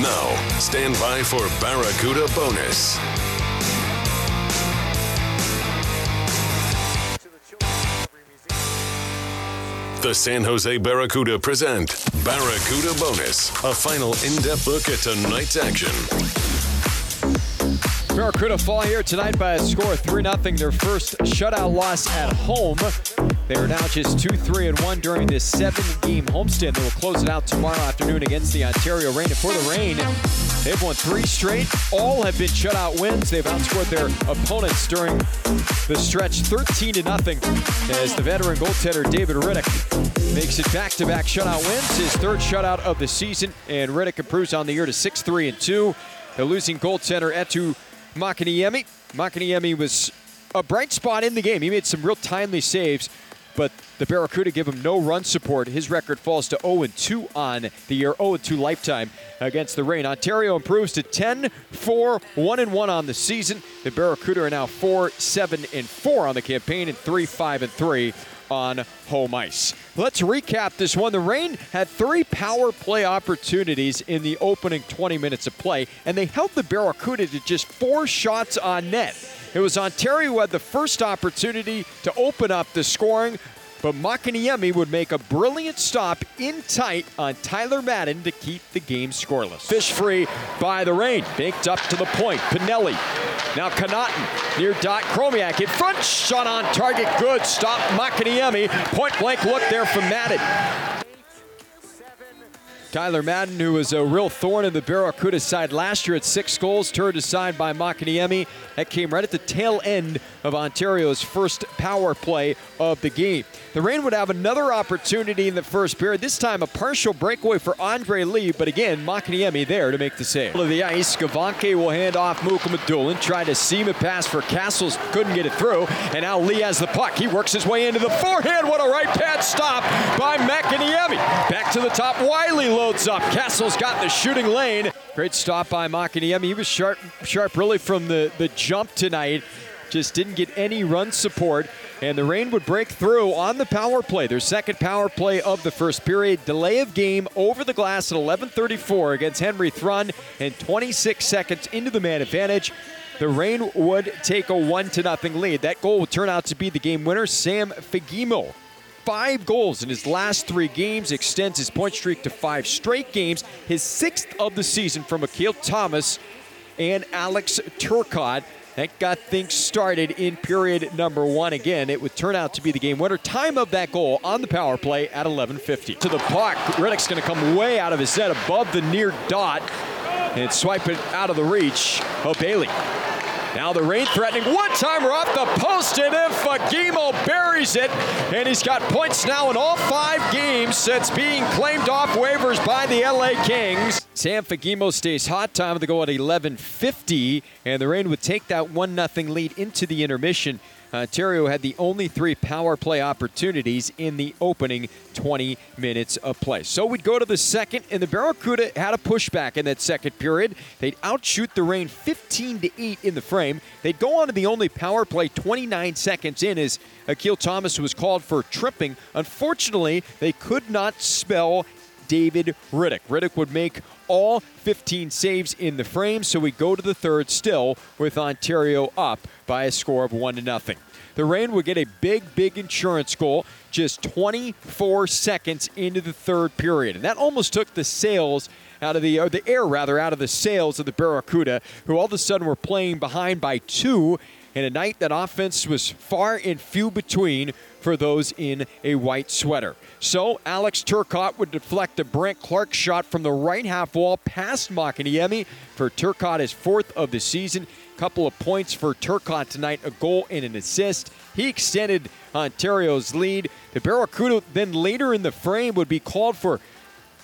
Now, stand by for Barracuda Bonus. The San Jose Barracuda present Barracuda Bonus, a final in depth look at tonight's action. Barracuda fall here tonight by a score of 3 0. Their first shutout loss at home. They are now just 2 3 and 1 during this seven game homestand. They will close it out tomorrow afternoon against the Ontario Reign. And for the Reign, they've won three straight. All have been shutout wins. They've outscored their opponents during the stretch 13 to nothing as the veteran goaltender David Rittich makes it back to back shutout wins. His third shutout of the season. And Rittich improves on the year to 6 3 and 2. The losing goaltender Eetu Makiniemi. Makiniemi was a bright spot in the game. He made some real timely saves, but the Barracuda give him no run support. His record falls to 0-2 on the year, 0-2 lifetime against the Reign. Ontario improves to 10-4, 1-1 on the season. The Barracuda are now 4-7-4 on the campaign and 3-5-3 on home ice. Let's recap this one. The Reign had three power play opportunities in the opening 20 minutes of play, and they held the Barracuda to just four shots on net. It was Ontario who had the first opportunity to open up the scoring, but Makiniemi would make a brilliant stop in tight on Tyler Madden to keep the game scoreless. Fish free by the Reign, banked up to the point. Pinelli now Connauton near dot. Chromiak in front. Shot on target. Good. Stop Makiniemi. Point blank look there from Madden. Tyler Madden, who was a real thorn in the Barracuda side last year at six goals, turned aside by Makiniemi. That came right at the tail end of Ontario's first power play of the game. The Reign would have another opportunity in the first period, this time a partial breakaway for Andre Lee, but again, Makiniemi there to make the save. To the ice, Skavanke will hand off Mukhamadullin, tried to seam a pass for Castles, couldn't get it through, and now Lee has the puck. He works his way into the forehand. What a right pad stop by Makiniemi. Back to the top, Wiley loads up. Castles got the shooting lane. Great stop by Makiniemi. He was sharp, sharp really from the, the jump tonight. Just didn't get any run support. And the Reign would break through on the power play. Their second power play of the first period. Delay of game over the glass at 11:34 against Henry Thrun, and 26 seconds into the man advantage. The Reign would take a one to nothing lead. That goal would turn out to be the game winner. Sam Fagemo five goals in his last three games, extends his point streak to five straight games, his sixth of the season from Akil Thomas and Alex Turcotte. That got things started in period number one. Again, it would turn out to be the game winner. Time of that goal on the power play at 11:50. To the puck, Rittich's going to come way out of his net above the near dot and swipe it out of the reach of Bailey. Now the Reign threatening one timer off the post, and if Fagemo buries it. And he's got points now in all five games since being claimed off waivers by the LA Kings. Sam Fagemo stays hot. Time the goal at 11:50, and the Reign would take that one 0 lead into the intermission. Uh, Ontario had the only three power play opportunities in the opening 20 minutes of play. So we'd go to the second, and the Barracuda had a pushback in that second period. They'd outshoot the Reign 15 to 8 in the frame. They'd go on to the only power play 29 seconds in as Akil Thomas was called for tripping. Unfortunately, they could not spell David Rittich. Rittich would make all 15 saves in the frame, so we go to the third still with Ontario up by a score of 1 to nothing. The Reign would get a big, big insurance goal just 24 seconds into the third period. And that almost took the sails out of the, or the air rather, out of the sails of the Barracuda, who all of a sudden were playing behind by two in a night that offense was far and few between for those in a white sweater. So Alex Turcotte would deflect a Brandt Clarke shot from the right half wall past Makiniemi for Turcotte his fourth of the season. Couple of points for Turcotte tonight, a goal and an assist. He extended Ontario's lead. The Barracuda then later in the frame would be called for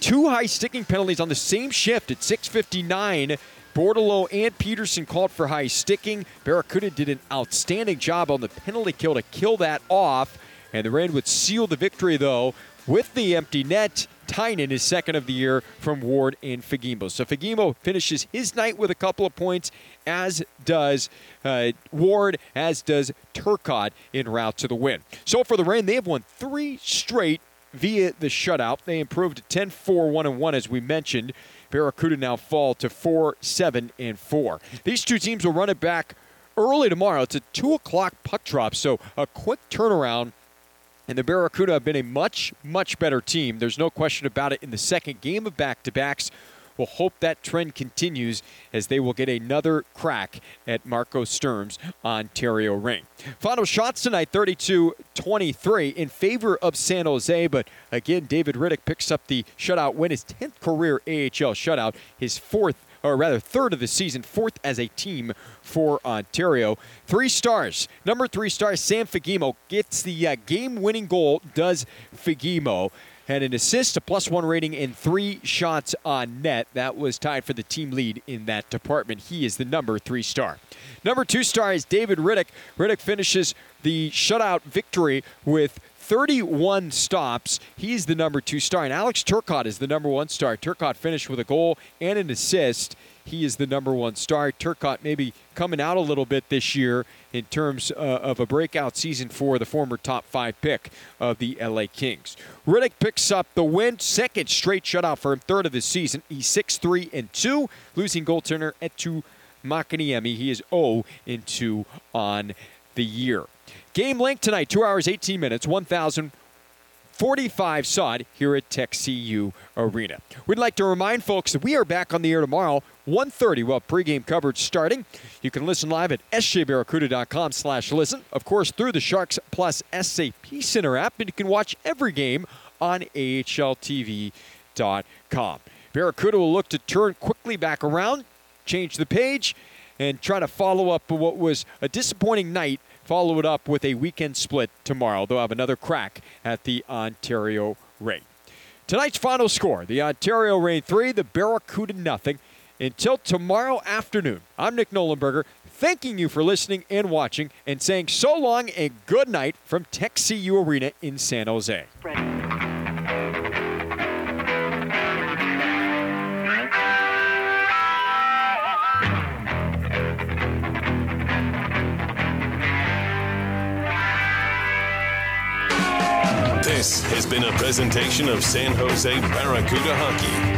two high sticking penalties on the same shift at 6:59. Bordeleau and Peterson called for high sticking. Barracuda did an outstanding job on the penalty kill to kill that off, and the Reign would seal the victory though with the empty net. Tynan is second of the year from Ward and Fagemo. So Fagemo finishes his night with a couple of points, as does uh, Ward, as does Turcotte in route to the win. So for the Reign, they have won three straight via the shutout. They improved to 10 4 1 1, as we mentioned. Barracuda now fall to 4 7 and 4. These two teams will run it back early tomorrow. It's a 2 o'clock puck drop, so a quick turnaround. And the Barracuda have been a much, much better team. There's no question about it in the second game of back to backs. We'll hope that trend continues as they will get another crack at Marco Sturm's Ontario Reign. Final shots tonight 32 23 in favor of San Jose, but again, David Rittich picks up the shutout win, his 10th career AHL shutout, his fourth or rather third of the season, fourth as a team for Ontario. Three stars. Number three star, Sam Fagemo, gets the uh, game winning goal, does Fagemo. Had an assist, a plus one rating, and three shots on net. That was tied for the team lead in that department. He is the number three star. Number two star is David Rittich. Rittich finishes the shutout victory with 31 stops. He's the number two star. And Alex Turcotte is the number one star. Turcotte finished with a goal and an assist. He is the number one star. Turcotte maybe coming out a little bit this year in terms uh, of a breakout season for the former top five pick of the LA Kings. Rittich picks up the win, second straight shutout for him, third of the season. He's 6 3 and 2, losing goaltender Eetu Makiniemi. He is 0 and 2 on the year. Game length tonight, 2 hours, 18 minutes, 1,000. 45 sod here at Tech CU Arena. We'd like to remind folks that we are back on the air tomorrow, 1.30, while pregame coverage starting. You can listen live at sjbarracuda.com slash listen. Of course, through the Sharks Plus SAP Center app, and you can watch every game on ahltv.com. Barracuda will look to turn quickly back around, change the page, and try to follow up what was a disappointing night follow it up with a weekend split tomorrow. They'll have another crack at the Ontario Reign. Tonight's final score the Ontario Reign 3, the Barracuda nothing. Until tomorrow afternoon, I'm Nick Nollenberger, thanking you for listening and watching, and saying so long and good night from Tech CU Arena in San Jose. This has been a presentation of San Jose Barracuda Hockey.